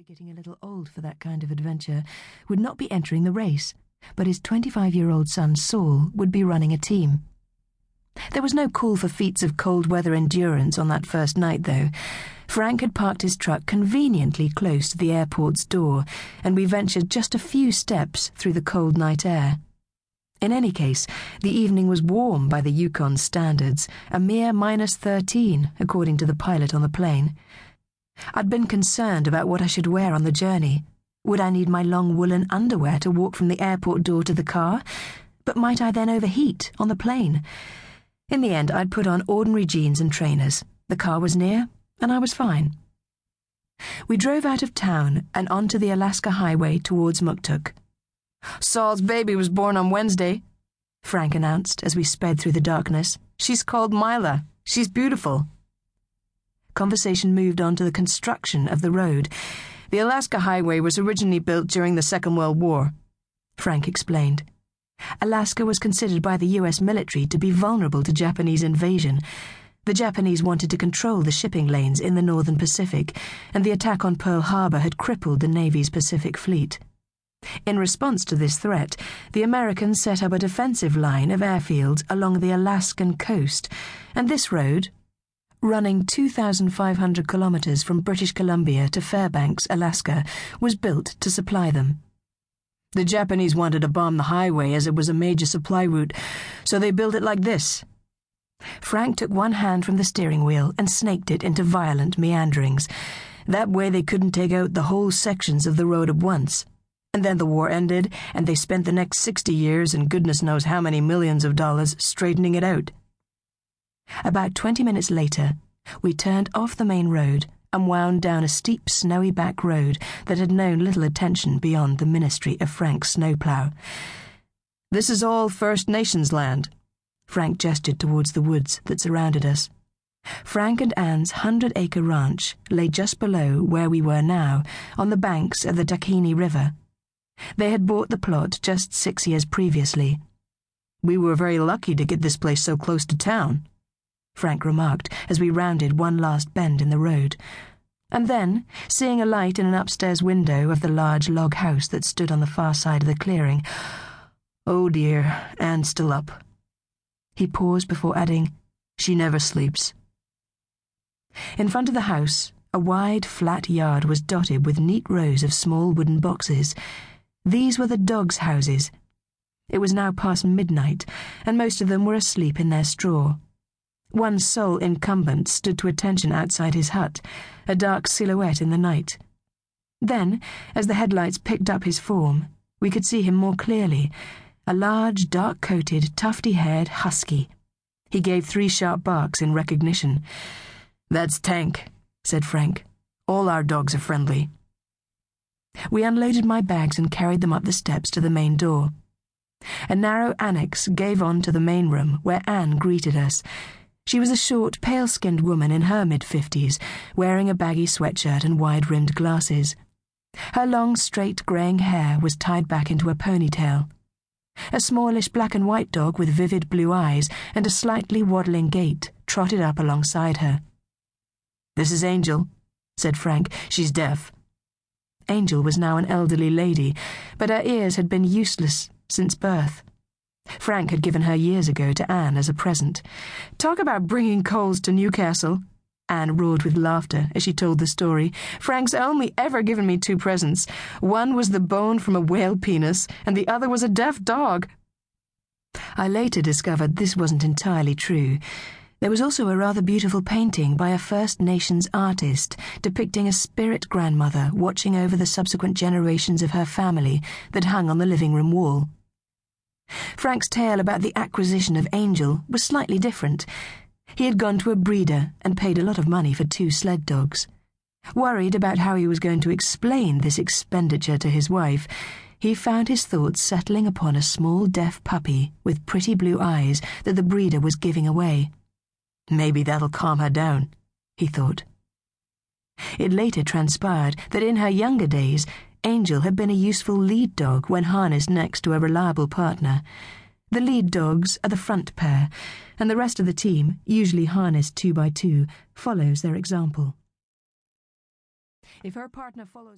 be getting a little old for that kind of adventure, would not be entering the race, but his 25 year old son Saul would be running a team. There was no call for feats of cold weather endurance on that first night, though. Frank had parked his truck conveniently close to the airport's door, and we ventured just a few steps through the cold night air. In any case, the evening was warm by the Yukon standards, a mere minus 13, according to the pilot on the plane. I'd been concerned about what I should wear on the journey. Would I need my long woolen underwear to walk from the airport door to the car? But might I then overheat on the plane? In the end, I'd put on ordinary jeans and trainers. The car was near, and I was fine. We drove out of town and onto the Alaska Highway towards Muktuk. Saul's baby was born on Wednesday, Frank announced as we sped through the darkness. She's called Mila. She's beautiful. Conversation moved on to the construction of the road. The Alaska Highway was originally built during the Second World War, Frank explained. Alaska was considered by the US military to be vulnerable to Japanese invasion. The Japanese wanted to control the shipping lanes in the northern Pacific, and the attack on Pearl Harbor had crippled the Navy's Pacific Fleet. In response to this threat, the Americans set up a defensive line of airfields along the Alaskan coast, and this road, running 2,500 kilometers from British Columbia to Fairbanks, Alaska, was built to supply them. The Japanese wanted to bomb the highway as it was a major supply route, so they built it like this. Frank took one hand from the steering wheel and snaked it into violent meanderings. That way they couldn't take out the whole sections of the road at once. And then the war ended, and they spent the next 60 years and goodness knows how many millions of dollars straightening it out. About 20 minutes later, we turned off the main road and wound down a steep, snowy back road that had known little attention beyond the ministry of Frank's snowplow. This is all First Nations land. Frank gestured towards the woods that surrounded us. Frank and Anne's hundred acre ranch lay just below where we were now, on the banks of the Takhini River. They had bought the plot just six years previously. We were very lucky to get this place so close to town. Frank remarked as we rounded one last bend in the road. And then, seeing a light in an upstairs window of the large log house that stood on the far side of the clearing, Oh dear, Anne's still up. He paused before adding, She never sleeps. In front of the house, a wide, flat yard was dotted with neat rows of small wooden boxes. These were the dogs' houses. It was now past midnight, and most of them were asleep in their straw. One sole incumbent stood to attention outside his hut, a dark silhouette in the night. Then, as the headlights picked up his form, we could see him more clearly a large, dark coated, tufty haired husky. He gave three sharp barks in recognition. That's Tank, said Frank. All our dogs are friendly. We unloaded my bags and carried them up the steps to the main door. A narrow annex gave on to the main room where Anne greeted us. She was a short, pale skinned woman in her mid fifties, wearing a baggy sweatshirt and wide rimmed glasses. Her long, straight, greying hair was tied back into a ponytail. A smallish black and white dog with vivid blue eyes and a slightly waddling gait trotted up alongside her. This is Angel, said Frank. She's deaf. Angel was now an elderly lady, but her ears had been useless since birth. Frank had given her years ago to Anne as a present. Talk about bringing coals to Newcastle. Anne roared with laughter as she told the story. Frank's only ever given me two presents. One was the bone from a whale penis, and the other was a deaf dog. I later discovered this wasn't entirely true. There was also a rather beautiful painting by a First Nations artist depicting a spirit grandmother watching over the subsequent generations of her family that hung on the living room wall. Frank's tale about the acquisition of Angel was slightly different. He had gone to a breeder and paid a lot of money for two sled dogs. Worried about how he was going to explain this expenditure to his wife, he found his thoughts settling upon a small deaf puppy with pretty blue eyes that the breeder was giving away. Maybe that'll calm her down, he thought. It later transpired that in her younger days, Angel had been a useful lead dog when harnessed next to a reliable partner. The lead dogs are the front pair, and the rest of the team, usually harnessed two by two, follows their example. If her partner follows